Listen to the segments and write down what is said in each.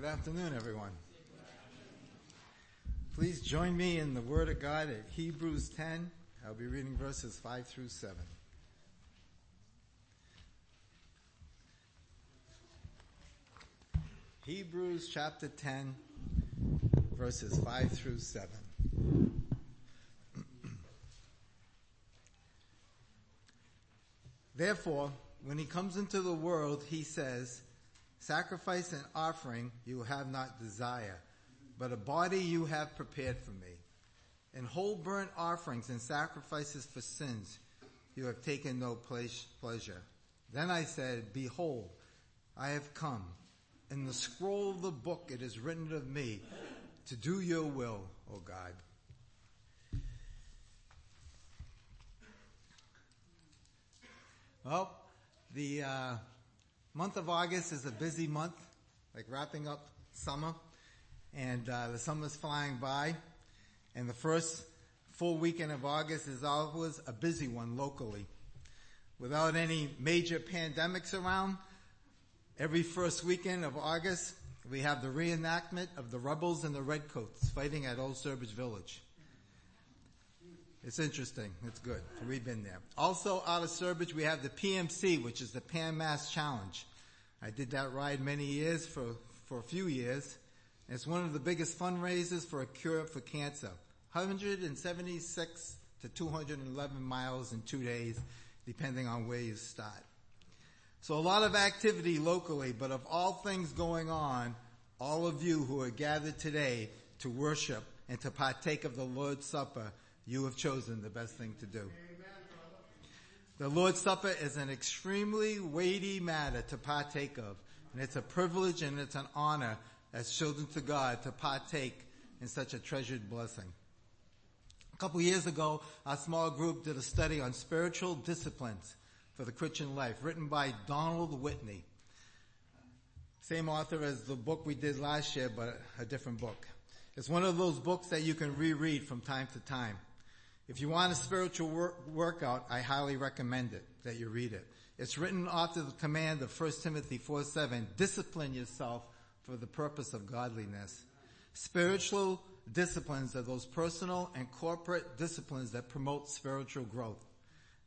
Good afternoon, everyone. Please join me in the Word of God at Hebrews 10. I'll be reading verses 5 through 7. Hebrews chapter 10, verses 5 through 7. Therefore, when he comes into the world, he says, Sacrifice and offering you have not desire, but a body you have prepared for me. And whole burnt offerings and sacrifices for sins you have taken no pleasure. Then I said, Behold, I have come. In the scroll of the book it is written of me to do your will, O God. Well, the uh, month of August is a busy month, like wrapping up summer, and uh, the summer's flying by, and the first full weekend of August is always a busy one locally. Without any major pandemics around, every first weekend of August, we have the reenactment of the rebels and the redcoats fighting at Old Sturbridge Village. It's interesting. It's good. We've been there. Also out of Sturbridge, we have the PMC, which is the Pan Mass Challenge. I did that ride many years for, for a few years. It's one of the biggest fundraisers for a cure for cancer. 176 to 211 miles in two days, depending on where you start. So a lot of activity locally, but of all things going on, all of you who are gathered today to worship and to partake of the Lord's Supper you have chosen the best thing to do. The Lord's Supper is an extremely weighty matter to partake of, and it's a privilege and it's an honor as children to God to partake in such a treasured blessing. A couple years ago, our small group did a study on spiritual disciplines for the Christian life, written by Donald Whitney. Same author as the book we did last year, but a different book. It's one of those books that you can reread from time to time. If you want a spiritual work, workout, I highly recommend it, that you read it. It's written after the command of 1 Timothy 4 7, discipline yourself for the purpose of godliness. Spiritual disciplines are those personal and corporate disciplines that promote spiritual growth.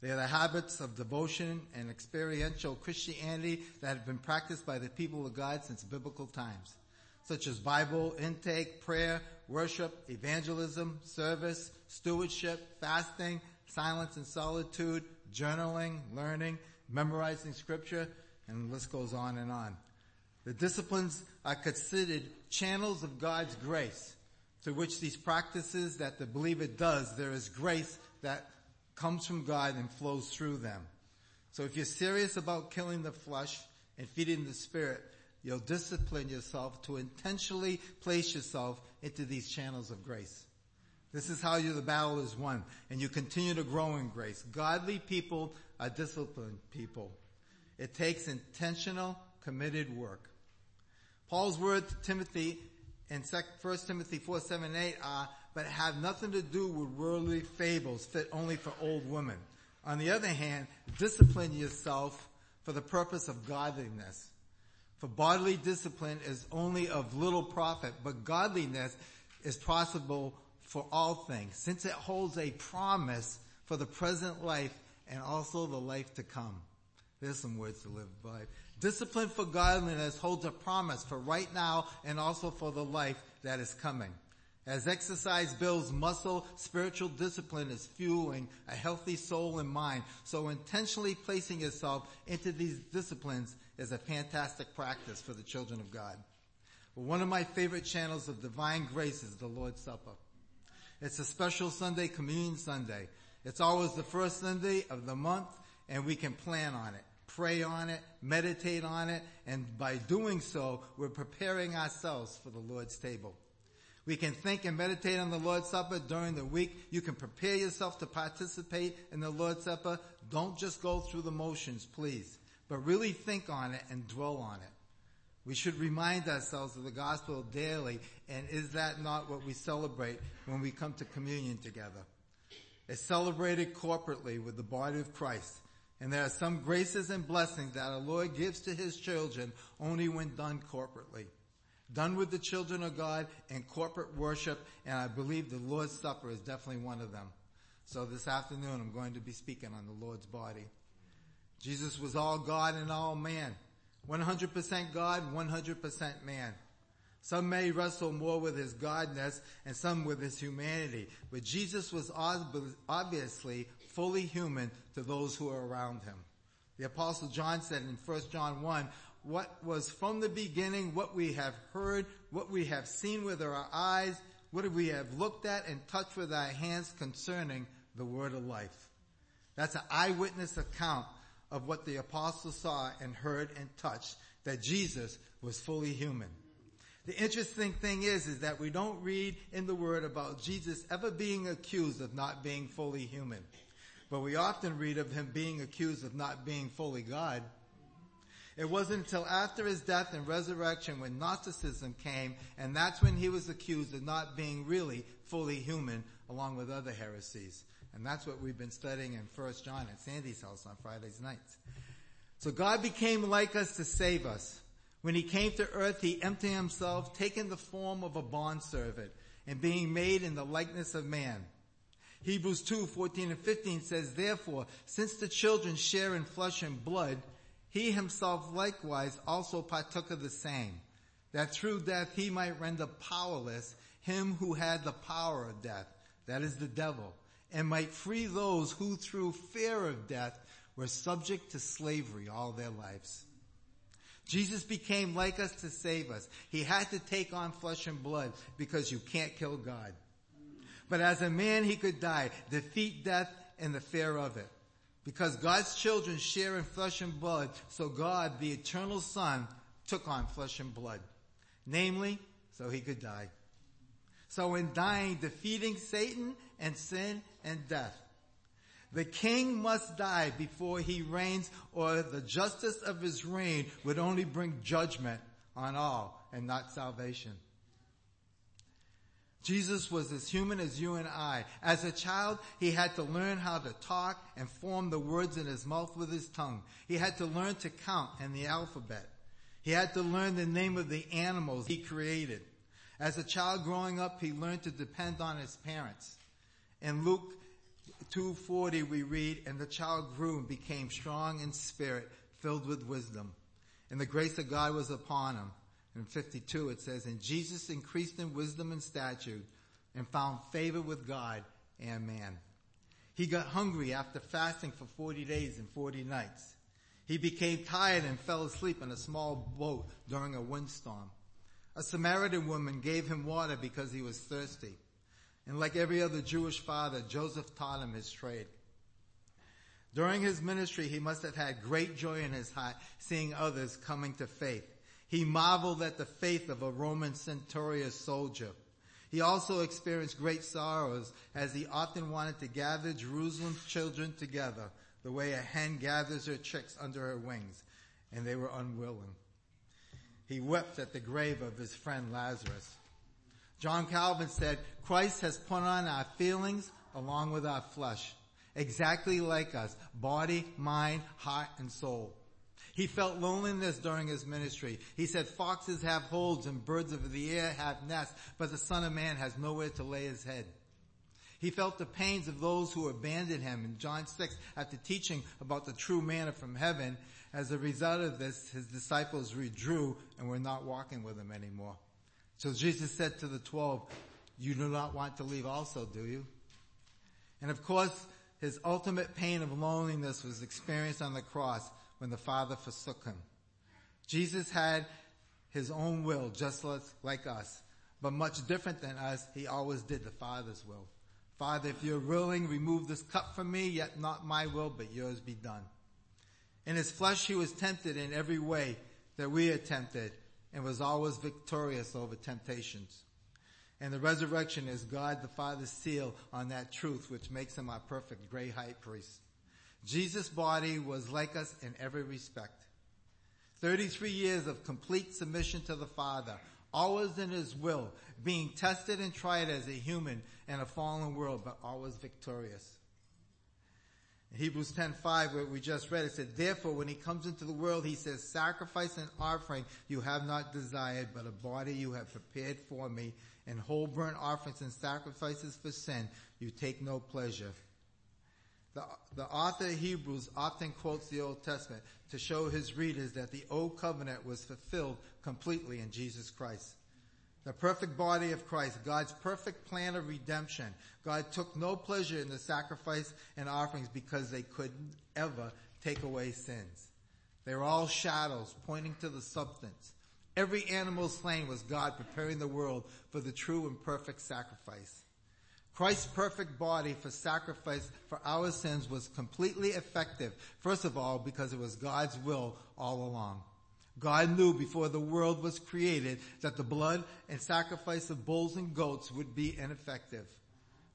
They are the habits of devotion and experiential Christianity that have been practiced by the people of God since biblical times, such as Bible intake, prayer, worship, evangelism, service, stewardship, fasting, silence and solitude, journaling, learning, memorizing scripture, and the list goes on and on. The disciplines are considered channels of God's grace through which these practices that the believer does, there is grace that comes from God and flows through them. So if you're serious about killing the flesh and feeding the spirit, you'll discipline yourself to intentionally place yourself into these channels of grace. This is how you, the battle is won and you continue to grow in grace. Godly people are disciplined people. It takes intentional, committed work. Paul's word to Timothy in 1 Timothy 4, 7, 8 are, but have nothing to do with worldly fables fit only for old women. On the other hand, discipline yourself for the purpose of godliness. For bodily discipline is only of little profit, but godliness is possible for all things, since it holds a promise for the present life and also the life to come. There's some words to live by. Discipline for godliness holds a promise for right now and also for the life that is coming. As exercise builds muscle, spiritual discipline is fueling a healthy soul and mind. So intentionally placing yourself into these disciplines is a fantastic practice for the children of God. One of my favorite channels of divine grace is the Lord's Supper. It's a special Sunday, Communion Sunday. It's always the first Sunday of the month and we can plan on it, pray on it, meditate on it, and by doing so, we're preparing ourselves for the Lord's table. We can think and meditate on the Lord's Supper during the week. You can prepare yourself to participate in the Lord's Supper. Don't just go through the motions, please, but really think on it and dwell on it. We should remind ourselves of the gospel daily, and is that not what we celebrate when we come to communion together? It's celebrated corporately with the body of Christ, and there are some graces and blessings that our Lord gives to His children only when done corporately. done with the children of God and corporate worship, and I believe the Lord's Supper is definitely one of them. So this afternoon I'm going to be speaking on the Lord's body. Jesus was all God and all man. 100% God, 100% man. Some may wrestle more with his godness and some with his humanity, but Jesus was obviously fully human to those who were around him. The apostle John said in 1 John 1, what was from the beginning, what we have heard, what we have seen with our eyes, what we have looked at and touched with our hands concerning the word of life. That's an eyewitness account of what the apostles saw and heard and touched, that Jesus was fully human. The interesting thing is, is that we don't read in the word about Jesus ever being accused of not being fully human. But we often read of him being accused of not being fully God. It wasn't until after his death and resurrection when Gnosticism came, and that's when he was accused of not being really fully human along with other heresies. And that's what we've been studying in First John at Sandy's house on Fridays nights. So God became like us to save us. When he came to earth, he emptied himself, taking the form of a bondservant and being made in the likeness of man. Hebrews 2, 14 and 15 says, Therefore, since the children share in flesh and blood, he himself likewise also partook of the same, that through death he might render powerless him who had the power of death, that is the devil, and might free those who through fear of death were subject to slavery all their lives. Jesus became like us to save us. He had to take on flesh and blood because you can't kill God. But as a man, he could die, defeat death and the fear of it. Because God's children share in flesh and blood, so God, the eternal son, took on flesh and blood. Namely, so he could die. So in dying, defeating Satan and sin and death, the king must die before he reigns or the justice of his reign would only bring judgment on all and not salvation. Jesus was as human as you and I. As a child, he had to learn how to talk and form the words in his mouth with his tongue. He had to learn to count and the alphabet. He had to learn the name of the animals he created. As a child growing up, he learned to depend on his parents. In Luke 240 we read, and the child grew and became strong in spirit, filled with wisdom. And the grace of God was upon him. In 52 it says, and Jesus increased in wisdom and stature and found favor with God and man. He got hungry after fasting for 40 days and 40 nights. He became tired and fell asleep in a small boat during a windstorm. A Samaritan woman gave him water because he was thirsty. And like every other Jewish father, Joseph taught him his trade. During his ministry, he must have had great joy in his heart seeing others coming to faith. He marveled at the faith of a Roman centurion soldier. He also experienced great sorrows as he often wanted to gather Jerusalem's children together the way a hen gathers her chicks under her wings, and they were unwilling. He wept at the grave of his friend Lazarus. John Calvin said, Christ has put on our feelings along with our flesh, exactly like us, body, mind, heart, and soul. He felt loneliness during his ministry. He said, foxes have holes and birds of the air have nests, but the son of man has nowhere to lay his head. He felt the pains of those who abandoned him in John 6 after teaching about the true manna from heaven. As a result of this, his disciples withdrew and were not walking with him anymore. So Jesus said to the twelve, you do not want to leave also, do you? And of course, his ultimate pain of loneliness was experienced on the cross when the Father forsook him. Jesus had his own will just like us, but much different than us, he always did the Father's will. Father, if you're willing, remove this cup from me, yet not my will, but yours be done. In his flesh, he was tempted in every way that we are tempted, and was always victorious over temptations. And the resurrection is God the Father's seal on that truth, which makes him our perfect great high priest. Jesus' body was like us in every respect. 33 years of complete submission to the Father, always in his will, being tested and tried as a human in a fallen world, but always victorious. In Hebrews 10:5, where we just read, it said, Therefore, when he comes into the world, he says, Sacrifice and offering you have not desired, but a body you have prepared for me, and whole burnt offerings and sacrifices for sin you take no pleasure. The, the author of Hebrews often quotes the Old Testament to show his readers that the Old Covenant was fulfilled completely in Jesus Christ. The perfect body of Christ, God's perfect plan of redemption. God took no pleasure in the sacrifice and offerings because they couldn't ever take away sins. They were all shadows pointing to the substance. Every animal slain was God preparing the world for the true and perfect sacrifice. Christ's perfect body for sacrifice for our sins was completely effective. First of all, because it was God's will all along. God knew before the world was created that the blood and sacrifice of bulls and goats would be ineffective.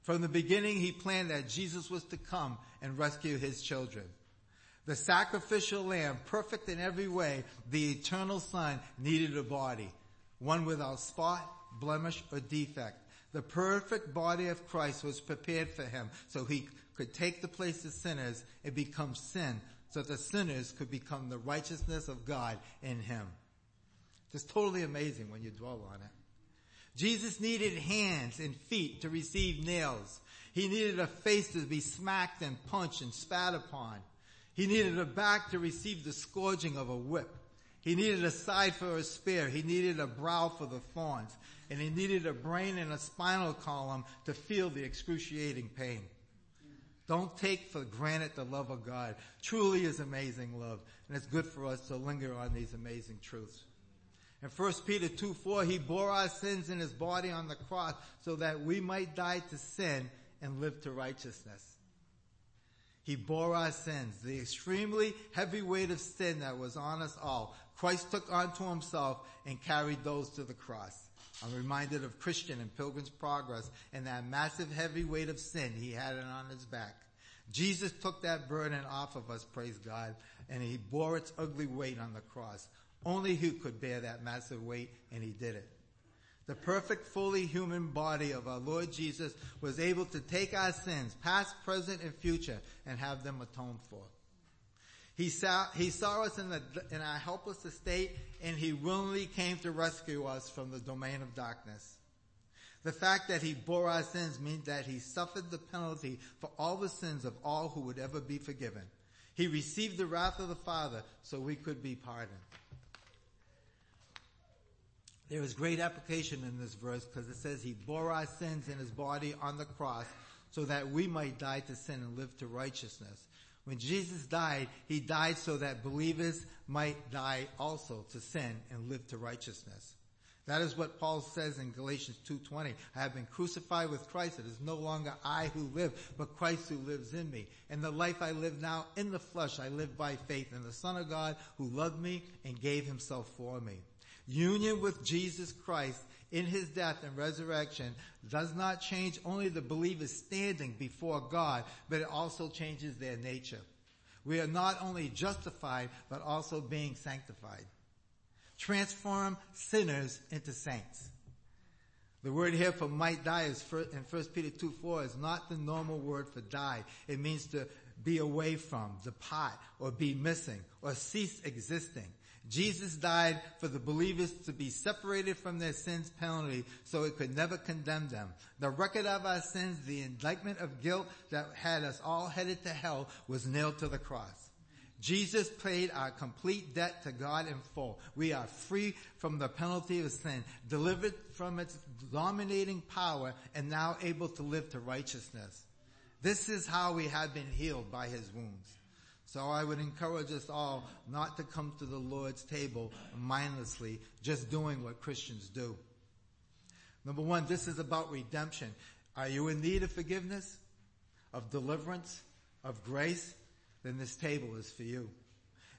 From the beginning, he planned that Jesus was to come and rescue his children. The sacrificial lamb, perfect in every way, the eternal son needed a body, one without spot, blemish, or defect. The perfect body of Christ was prepared for him so he could take the place of sinners and become sin so that sinners could become the righteousness of God in him. It's totally amazing when you dwell on it. Jesus needed hands and feet to receive nails. He needed a face to be smacked and punched and spat upon. He needed a back to receive the scourging of a whip. He needed a side for a spear. He needed a brow for the thorns. And he needed a brain and a spinal column to feel the excruciating pain. Don't take for granted the love of God. Truly is amazing love. And it's good for us to linger on these amazing truths. In 1 Peter 2 4, he bore our sins in his body on the cross so that we might die to sin and live to righteousness. He bore our sins, the extremely heavy weight of sin that was on us all. Christ took onto himself and carried those to the cross. I'm reminded of Christian in Pilgrim's Progress and that massive heavy weight of sin he had it on his back. Jesus took that burden off of us, praise God, and he bore its ugly weight on the cross. Only he could bear that massive weight and he did it. The perfect, fully human body of our Lord Jesus was able to take our sins, past, present, and future, and have them atoned for. He saw, he saw us in, the, in our helpless estate and he willingly came to rescue us from the domain of darkness. The fact that he bore our sins means that he suffered the penalty for all the sins of all who would ever be forgiven. He received the wrath of the Father so we could be pardoned. There is great application in this verse because it says he bore our sins in his body on the cross so that we might die to sin and live to righteousness. When Jesus died, he died so that believers might die also to sin and live to righteousness. That is what Paul says in Galatians 2.20. I have been crucified with Christ. It is no longer I who live, but Christ who lives in me. And the life I live now in the flesh, I live by faith in the Son of God who loved me and gave himself for me. Union with Jesus Christ in his death and resurrection does not change only the believer's standing before God, but it also changes their nature. We are not only justified, but also being sanctified. Transform sinners into saints. The word here for might die is in 1 Peter 2 4 is not the normal word for die. It means to be away from, depart, or be missing, or cease existing. Jesus died for the believers to be separated from their sins penalty so it could never condemn them. The record of our sins, the indictment of guilt that had us all headed to hell was nailed to the cross. Jesus paid our complete debt to God in full. We are free from the penalty of sin, delivered from its dominating power, and now able to live to righteousness. This is how we have been healed by his wounds. So I would encourage us all not to come to the Lord's table mindlessly, just doing what Christians do. Number one, this is about redemption. Are you in need of forgiveness, of deliverance, of grace? Then this table is for you.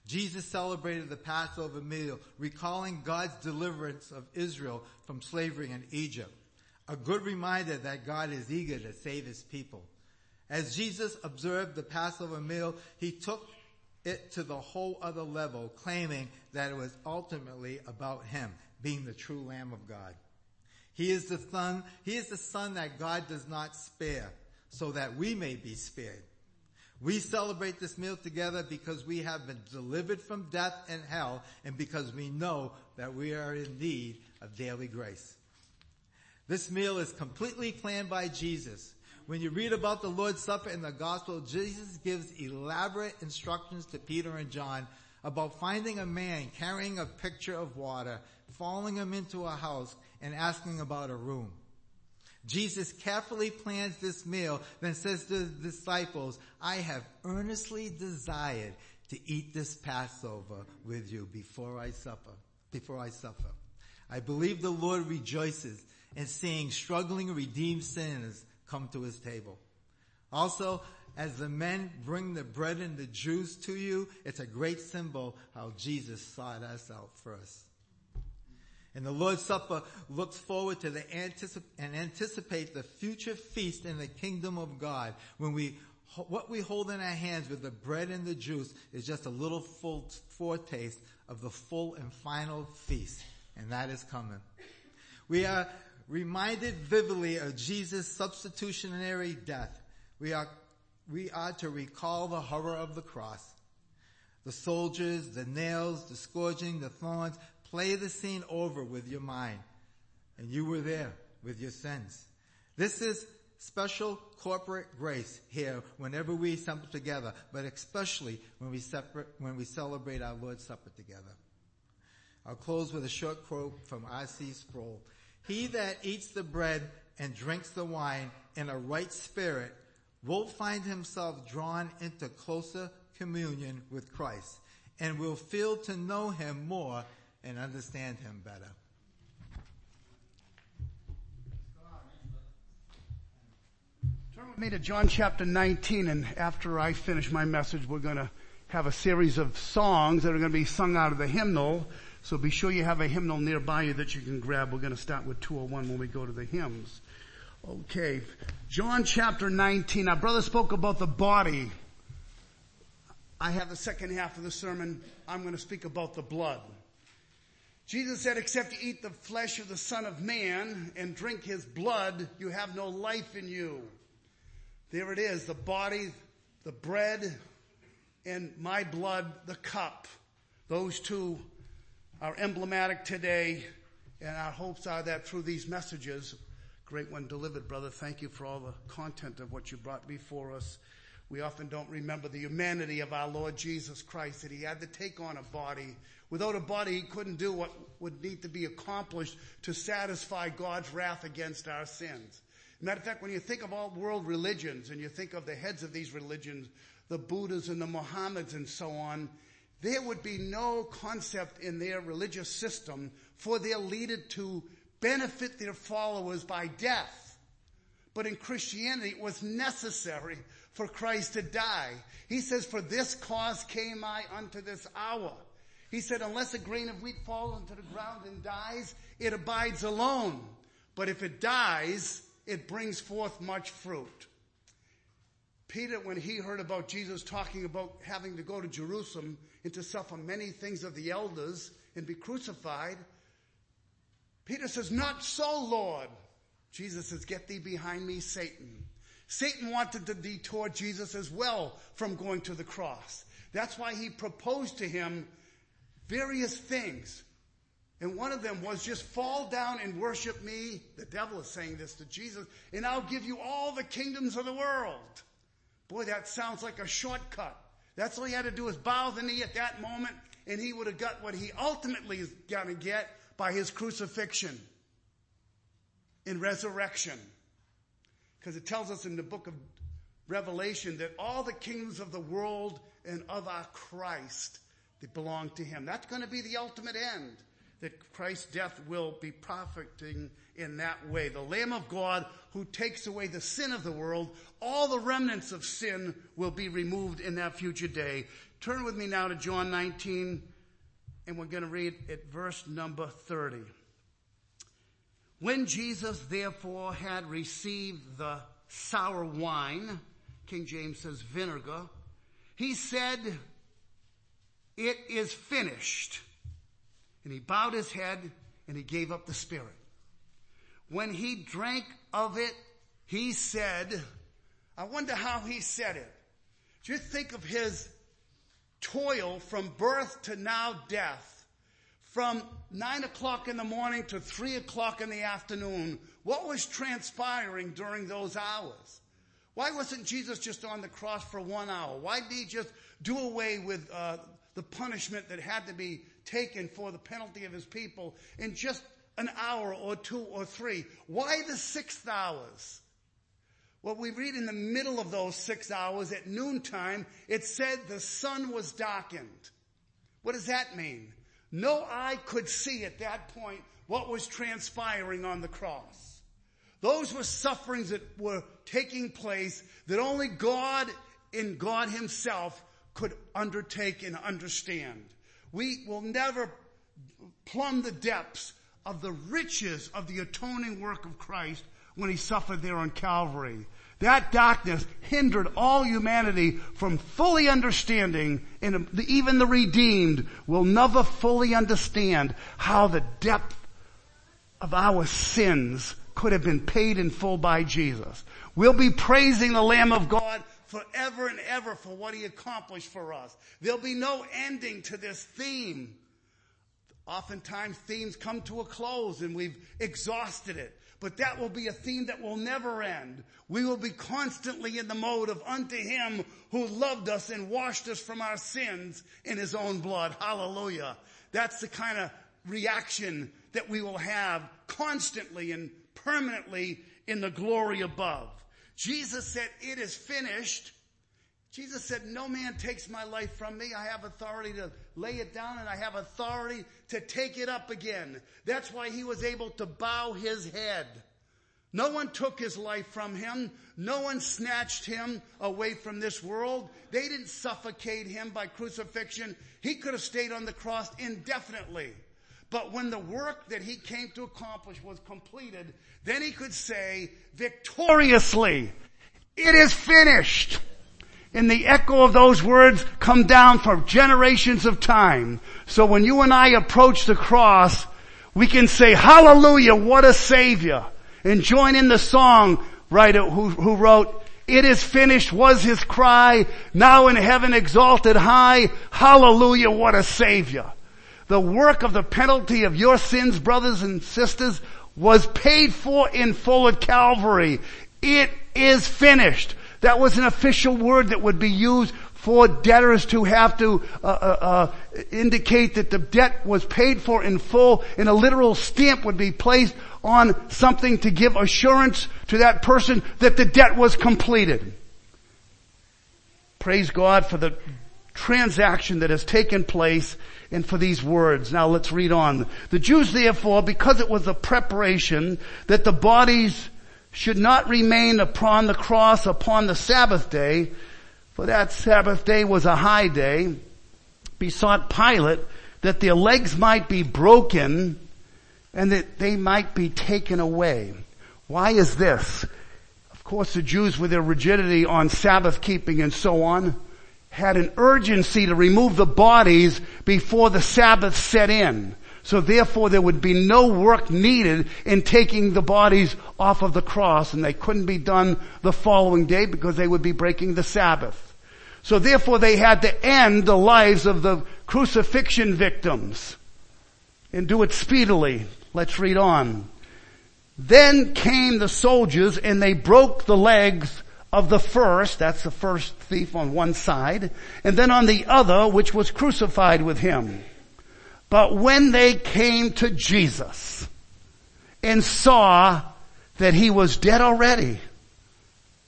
Jesus celebrated the Passover meal, recalling God's deliverance of Israel from slavery in Egypt. A good reminder that God is eager to save his people. As Jesus observed the Passover meal, he took it to the whole other level, claiming that it was ultimately about him being the true Lamb of God. He is the son, he is the son that God does not spare so that we may be spared. We celebrate this meal together because we have been delivered from death and hell and because we know that we are in need of daily grace. This meal is completely planned by Jesus. When you read about the Lord's Supper in the Gospel, Jesus gives elaborate instructions to Peter and John about finding a man carrying a pitcher of water, following him into a house, and asking about a room. Jesus carefully plans this meal, then says to the disciples, I have earnestly desired to eat this Passover with you before I suffer, before I suffer. I believe the Lord rejoices in seeing struggling redeemed sinners come to his table. Also, as the men bring the bread and the juice to you, it's a great symbol how Jesus sought us out first. And the Lord's Supper looks forward to the anticip- and anticipate the future feast in the kingdom of God when we what we hold in our hands with the bread and the juice is just a little full foretaste of the full and final feast. And that is coming. We are reminded vividly of Jesus' substitutionary death. We are, we are to recall the horror of the cross. The soldiers, the nails, the scourging, the thorns, play the scene over with your mind. And you were there with your sins. This is special corporate grace here whenever we assemble together, but especially when we, separate, when we celebrate our Lord's Supper together. I'll close with a short quote from R.C. Sproul. He that eats the bread and drinks the wine in a right spirit will find himself drawn into closer communion with Christ and will feel to know him more and understand him better. Turn with me to John chapter 19 and after I finish my message we're going to have a series of songs that are going to be sung out of the hymnal so be sure you have a hymnal nearby you that you can grab. We're going to start with 201 when we go to the hymns. Okay. John chapter 19. Our brother spoke about the body. I have the second half of the sermon. I'm going to speak about the blood. Jesus said, except you eat the flesh of the son of man and drink his blood, you have no life in you. There it is, the body, the bread, and my blood, the cup. Those two are emblematic today, and our hopes are that through these messages, great one delivered, brother, thank you for all the content of what you brought before us. We often don't remember the humanity of our Lord Jesus Christ, that he had to take on a body. Without a body, he couldn't do what would need to be accomplished to satisfy God's wrath against our sins. Matter of fact, when you think of all world religions and you think of the heads of these religions, the Buddhas and the Mohammeds and so on, there would be no concept in their religious system for their leader to benefit their followers by death. But in Christianity, it was necessary for Christ to die. He says, for this cause came I unto this hour. He said, unless a grain of wheat falls into the ground and dies, it abides alone. But if it dies, it brings forth much fruit. Peter, when he heard about Jesus talking about having to go to Jerusalem and to suffer many things of the elders and be crucified, Peter says, not so, Lord. Jesus says, get thee behind me, Satan. Satan wanted to detour Jesus as well from going to the cross. That's why he proposed to him various things. And one of them was just fall down and worship me. The devil is saying this to Jesus, and I'll give you all the kingdoms of the world. Boy, that sounds like a shortcut. That's all he had to do is bow the knee at that moment and he would have got what he ultimately is going to get by his crucifixion and resurrection. Because it tells us in the book of Revelation that all the kingdoms of the world and of our Christ, they belong to him. That's going to be the ultimate end that Christ's death will be profiting in that way. The Lamb of God who takes away the sin of the world, all the remnants of sin will be removed in that future day. Turn with me now to John 19 and we're going to read at verse number 30. When Jesus therefore had received the sour wine, King James says vinegar, he said, it is finished. And he bowed his head and he gave up the spirit. When he drank of it, he said, I wonder how he said it. Just think of his toil from birth to now death. From nine o'clock in the morning to three o'clock in the afternoon. What was transpiring during those hours? Why wasn't Jesus just on the cross for one hour? Why did he just do away with uh, the punishment that had to be taken for the penalty of his people in just an hour or two or three? Why the six hours? Well, we read in the middle of those six hours at noontime, it said the sun was darkened. What does that mean? No eye could see at that point what was transpiring on the cross. Those were sufferings that were taking place that only God in God himself could undertake and understand. We will never plumb the depths of the riches of the atoning work of Christ when he suffered there on Calvary. That darkness hindered all humanity from fully understanding, and even the redeemed will never fully understand how the depth of our sins could have been paid in full by Jesus. We'll be praising the Lamb of God forever and ever for what he accomplished for us. There'll be no ending to this theme. Oftentimes themes come to a close and we've exhausted it. But that will be a theme that will never end. We will be constantly in the mode of unto him who loved us and washed us from our sins in his own blood. Hallelujah. That's the kind of reaction that we will have constantly and permanently in the glory above. Jesus said, it is finished. Jesus said, no man takes my life from me. I have authority to lay it down and I have authority to take it up again. That's why he was able to bow his head. No one took his life from him. No one snatched him away from this world. They didn't suffocate him by crucifixion. He could have stayed on the cross indefinitely. But when the work that he came to accomplish was completed, then he could say victoriously, it is finished. And the echo of those words come down for generations of time. So when you and I approach the cross, we can say, hallelujah, what a savior. And join in the song writer who, who wrote, it is finished was his cry, now in heaven exalted high, hallelujah, what a savior. The work of the penalty of your sins, brothers and sisters, was paid for in full at Calvary. It is finished. That was an official word that would be used for debtors to have to uh, uh, uh, indicate that the debt was paid for in full and a literal stamp would be placed on something to give assurance to that person that the debt was completed. Praise God for the transaction that has taken place and for these words. Now let's read on. The Jews therefore, because it was a preparation that the bodies should not remain upon the cross upon the Sabbath day, for that Sabbath day was a high day, besought Pilate that their legs might be broken and that they might be taken away. Why is this? Of course the Jews with their rigidity on Sabbath keeping and so on, had an urgency to remove the bodies before the Sabbath set in. So therefore there would be no work needed in taking the bodies off of the cross and they couldn't be done the following day because they would be breaking the Sabbath. So therefore they had to end the lives of the crucifixion victims and do it speedily. Let's read on. Then came the soldiers and they broke the legs of the first, that's the first thief on one side, and then on the other, which was crucified with him. But when they came to Jesus and saw that he was dead already,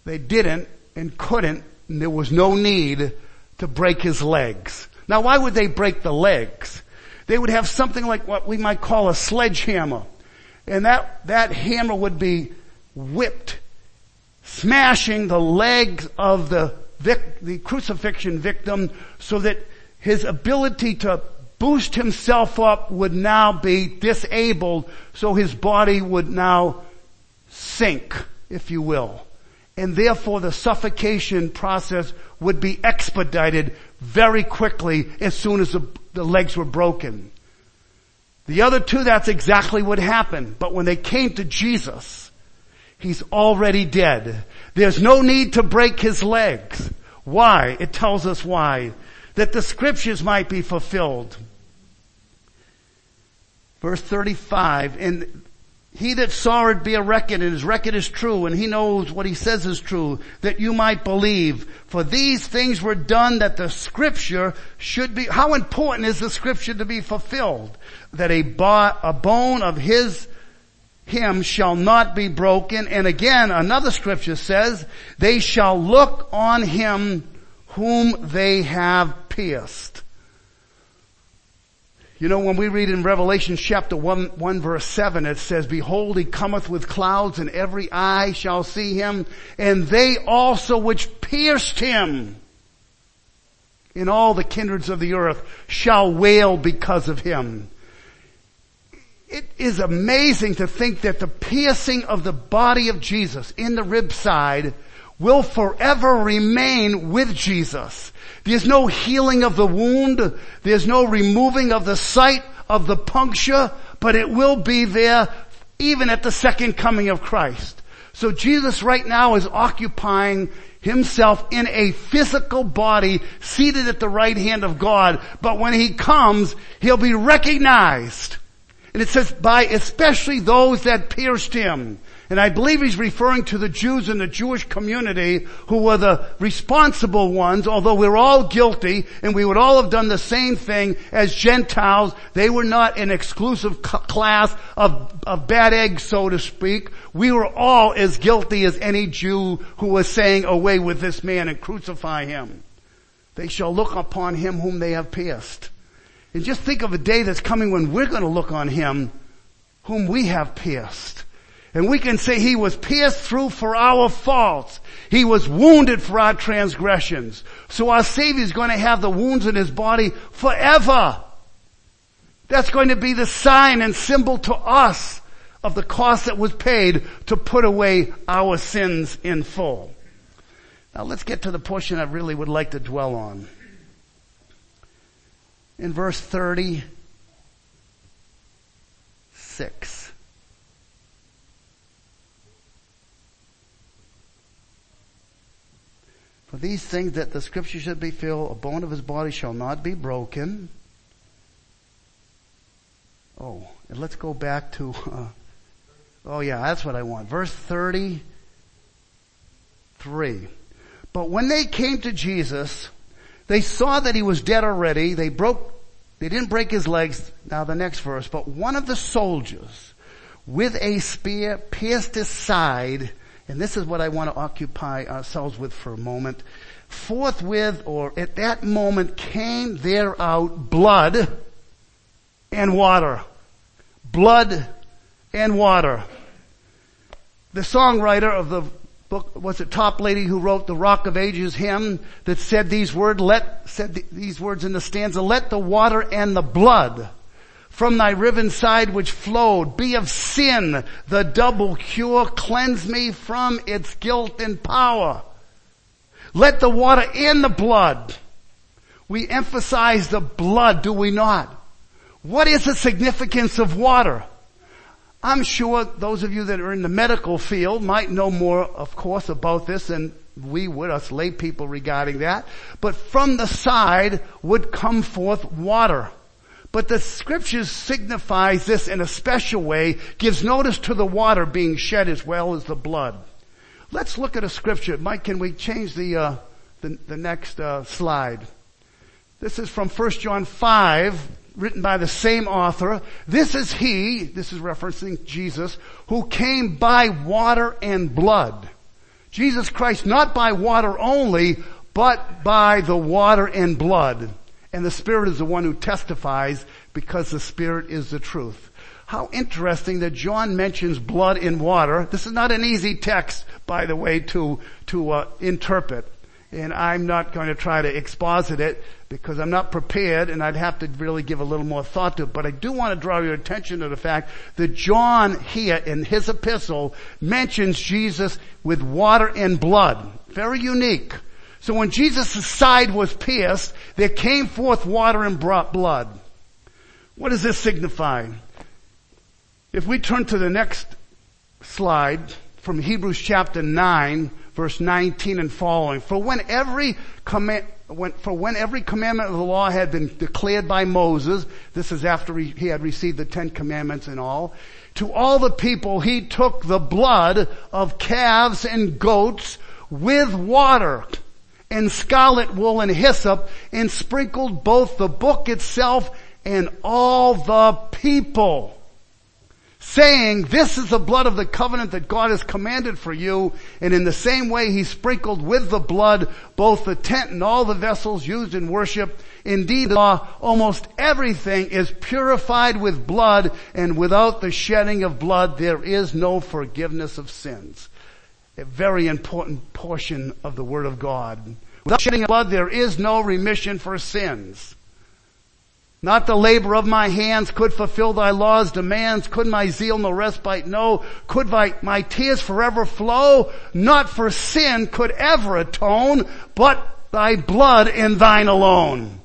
they didn't and couldn't, and there was no need to break his legs. Now why would they break the legs? They would have something like what we might call a sledgehammer. And that, that hammer would be whipped smashing the legs of the vic- the crucifixion victim so that his ability to boost himself up would now be disabled so his body would now sink, if you will. And therefore the suffocation process would be expedited very quickly as soon as the, the legs were broken. The other two, that's exactly what happened. But when they came to Jesus, He's already dead. There's no need to break his legs. Why? It tells us why. That the scriptures might be fulfilled. Verse 35, and he that saw it be a record, and his record is true, and he knows what he says is true, that you might believe. For these things were done that the scripture should be, how important is the scripture to be fulfilled? That a, bo- a bone of his, him shall not be broken. And again, another scripture says, they shall look on him whom they have pierced. You know, when we read in Revelation chapter 1, 1 verse 7, it says, Behold, he cometh with clouds and every eye shall see him and they also which pierced him in all the kindreds of the earth shall wail because of him. It is amazing to think that the piercing of the body of Jesus in the rib side will forever remain with Jesus. There's no healing of the wound. There's no removing of the site of the puncture, but it will be there even at the second coming of Christ. So Jesus right now is occupying himself in a physical body seated at the right hand of God, but when he comes, he'll be recognized. And it says by especially those that pierced him. And I believe he's referring to the Jews in the Jewish community who were the responsible ones, although we're all guilty and we would all have done the same thing as Gentiles. They were not an exclusive class of, of bad eggs, so to speak. We were all as guilty as any Jew who was saying away with this man and crucify him. They shall look upon him whom they have pierced. And just think of a day that's coming when we're going to look on him whom we have pierced. And we can say he was pierced through for our faults. He was wounded for our transgressions. So our Savior is going to have the wounds in his body forever. That's going to be the sign and symbol to us of the cost that was paid to put away our sins in full. Now let's get to the portion I really would like to dwell on. In verse 36. For these things that the scripture should be filled, a bone of his body shall not be broken. Oh, and let's go back to, uh, oh yeah, that's what I want. Verse 33. But when they came to Jesus, they saw that he was dead already. They broke, they didn't break his legs. Now the next verse, but one of the soldiers with a spear pierced his side and this is what I want to occupy ourselves with for a moment. Forthwith or at that moment came there out blood and water. Blood and water. The songwriter of the book was Toplady who wrote the Rock of Ages hymn that said these words, let, said these words in the stanza, let the water and the blood from thy riven side which flowed. Be of sin the double cure. Cleanse me from its guilt and power. Let the water and the blood. We emphasize the blood, do we not? What is the significance of water? I'm sure those of you that are in the medical field might know more, of course, about this than we would, us lay people regarding that. But from the side would come forth water. But the scriptures signifies this in a special way, gives notice to the water being shed as well as the blood. Let's look at a scripture. Mike, can we change the, uh, the, the, next uh, slide? This is from 1 John 5, written by the same author. This is he, this is referencing Jesus, who came by water and blood. Jesus Christ, not by water only, but by the water and blood. And the Spirit is the one who testifies because the Spirit is the truth. How interesting that John mentions blood in water. This is not an easy text, by the way, to, to uh, interpret. And I'm not going to try to exposit it because I'm not prepared and I'd have to really give a little more thought to it. But I do want to draw your attention to the fact that John here in his epistle mentions Jesus with water and blood. Very unique. So when Jesus' side was pierced, there came forth water and brought blood. What does this signify? If we turn to the next slide, from Hebrews chapter 9, verse 19 and following. For when every command, when, for when every commandment of the law had been declared by Moses, this is after he, he had received the Ten Commandments and all, to all the people he took the blood of calves and goats with water and scarlet wool and hyssop and sprinkled both the book itself and all the people saying, this is the blood of the covenant that God has commanded for you. And in the same way, he sprinkled with the blood both the tent and all the vessels used in worship. Indeed, almost everything is purified with blood and without the shedding of blood, there is no forgiveness of sins. A very important portion of the Word of God. Without shedding of blood, there is no remission for sins. Not the labor of my hands could fulfill thy law's demands. Could my zeal no respite know? Could my, my tears forever flow? Not for sin could ever atone, but thy blood in thine alone.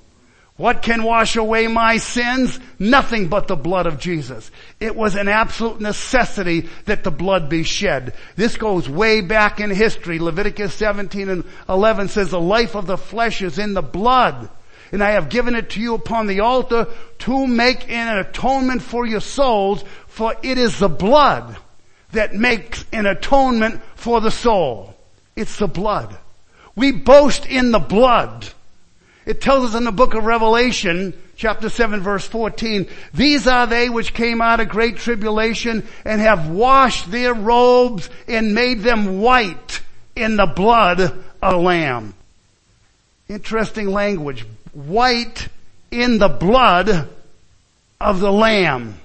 What can wash away my sins? Nothing but the blood of Jesus. It was an absolute necessity that the blood be shed. This goes way back in history. Leviticus 17 and 11 says the life of the flesh is in the blood and I have given it to you upon the altar to make an atonement for your souls, for it is the blood that makes an atonement for the soul. It's the blood. We boast in the blood. It tells us in the book of Revelation, chapter 7 verse 14, these are they which came out of great tribulation and have washed their robes and made them white in the blood of the Lamb. Interesting language white in the blood of the Lamb.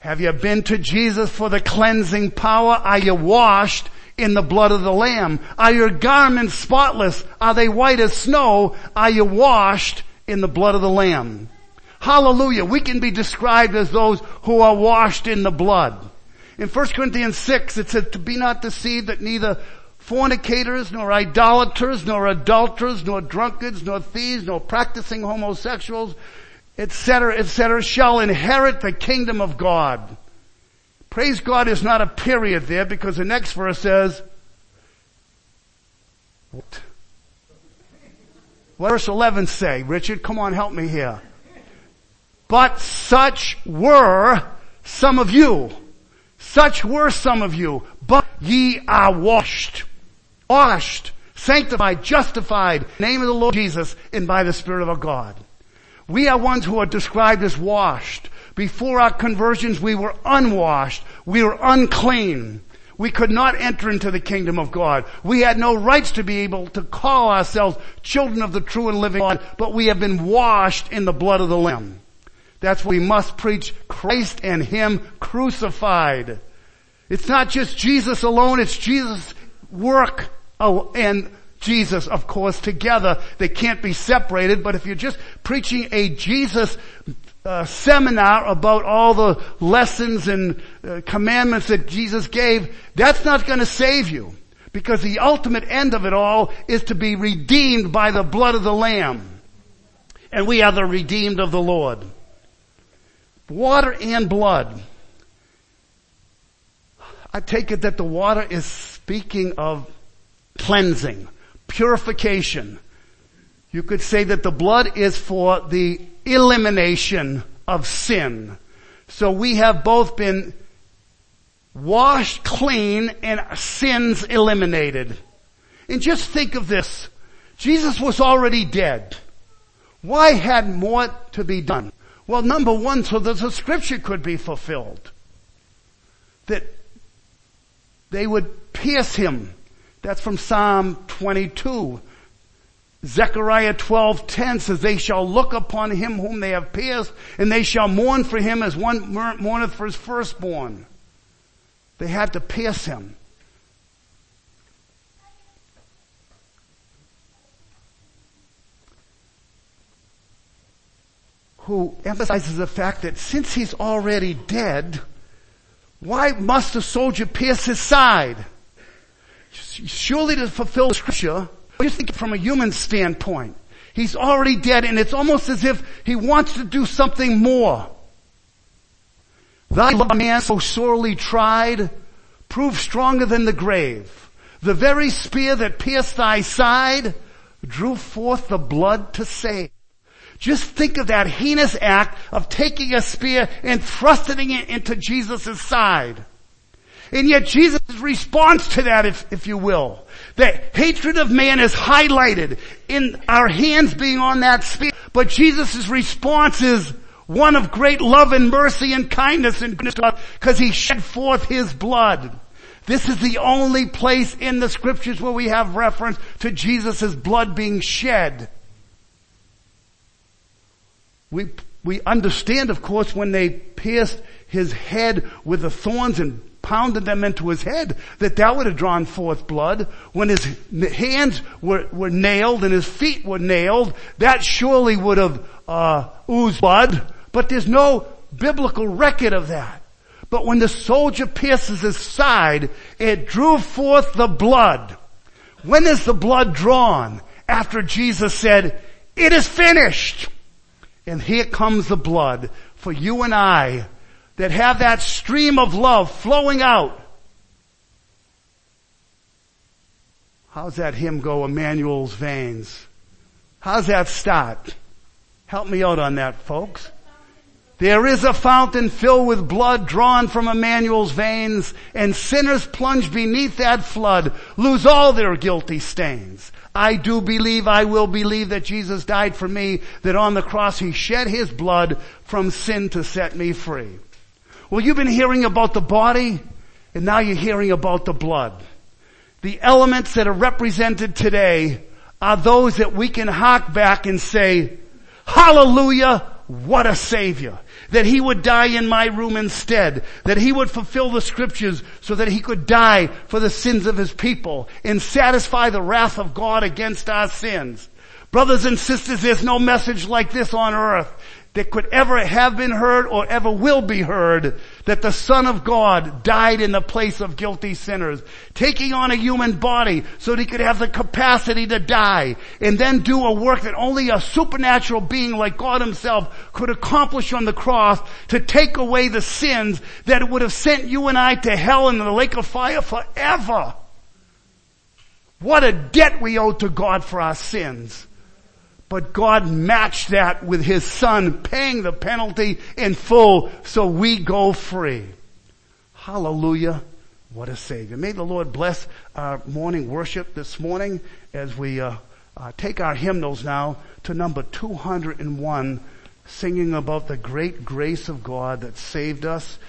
Have you been to Jesus for the cleansing power? Are you washed in the blood of the Lamb? Are your garments spotless? Are they white as snow? Are you washed in the blood of the Lamb? Hallelujah. We can be described as those who are washed in the blood. In 1 Corinthians 6, it says, to be not deceived that neither fornicators, nor idolaters, nor adulterers, nor drunkards, nor thieves, nor practicing homosexuals, etc., etc., shall inherit the kingdom of God. Praise God is not a period there because the next verse says, what? What verse 11 say? Richard, come on, help me here. But such were some of you. Such were some of you, but ye are washed washed, sanctified, justified, name of the Lord Jesus and by the Spirit of our God. We are ones who are described as washed. Before our conversions, we were unwashed. We were unclean. We could not enter into the kingdom of God. We had no rights to be able to call ourselves children of the true and living God, but we have been washed in the blood of the Lamb. That's why we must preach Christ and Him crucified. It's not just Jesus alone, it's Jesus' work Oh, and Jesus, of course, together. They can't be separated, but if you're just preaching a Jesus uh, seminar about all the lessons and uh, commandments that Jesus gave, that's not going to save you. Because the ultimate end of it all is to be redeemed by the blood of the Lamb. And we are the redeemed of the Lord. Water and blood. I take it that the water is speaking of cleansing, purification. You could say that the blood is for the elimination of sin. So we have both been washed clean and sins eliminated. And just think of this. Jesus was already dead. Why had more to be done? Well, number one, so that the scripture could be fulfilled. That they would pierce him that's from Psalm 22. Zechariah 12:10 says, "They shall look upon him whom they have pierced, and they shall mourn for him as one mourneth for his firstborn." They had to pierce him. Who emphasizes the fact that since he's already dead, why must a soldier pierce his side? Surely to fulfill scripture, just think from a human standpoint. He's already dead and it's almost as if he wants to do something more. Thy man so sorely tried, proved stronger than the grave. The very spear that pierced thy side drew forth the blood to save. Just think of that heinous act of taking a spear and thrusting it into Jesus' side. And yet Jesus' response to that, if, if you will, the hatred of man is highlighted in our hands being on that spear. But Jesus' response is one of great love and mercy and kindness and goodness because he shed forth his blood. This is the only place in the scriptures where we have reference to Jesus' blood being shed. We, we understand, of course, when they pierced his head with the thorns and pounded them into his head, that that would have drawn forth blood. When his hands were, were nailed and his feet were nailed, that surely would have uh, oozed blood. But there's no biblical record of that. But when the soldier pierces his side, it drew forth the blood. When is the blood drawn? After Jesus said, it is finished. And here comes the blood for you and I that have that stream of love flowing out. How's that hymn go, Emmanuel's veins? How's that start? Help me out on that, folks. There is a fountain filled with blood drawn from Emmanuel's veins, and sinners plunge beneath that flood, lose all their guilty stains. I do believe, I will believe that Jesus died for me, that on the cross he shed his blood from sin to set me free. Well, you've been hearing about the body, and now you're hearing about the blood. The elements that are represented today are those that we can hark back and say, hallelujah, what a savior. That he would die in my room instead. That he would fulfill the scriptures so that he could die for the sins of his people and satisfy the wrath of God against our sins. Brothers and sisters, there's no message like this on earth that could ever have been heard or ever will be heard that the Son of God died in the place of guilty sinners, taking on a human body so that he could have the capacity to die and then do a work that only a supernatural being like God himself could accomplish on the cross to take away the sins that would have sent you and I to hell and the lake of fire forever. What a debt we owe to God for our sins. But God matched that with His Son paying the penalty in full so we go free. Hallelujah. What a Savior. May the Lord bless our morning worship this morning as we uh, uh, take our hymnals now to number 201, singing about the great grace of God that saved us.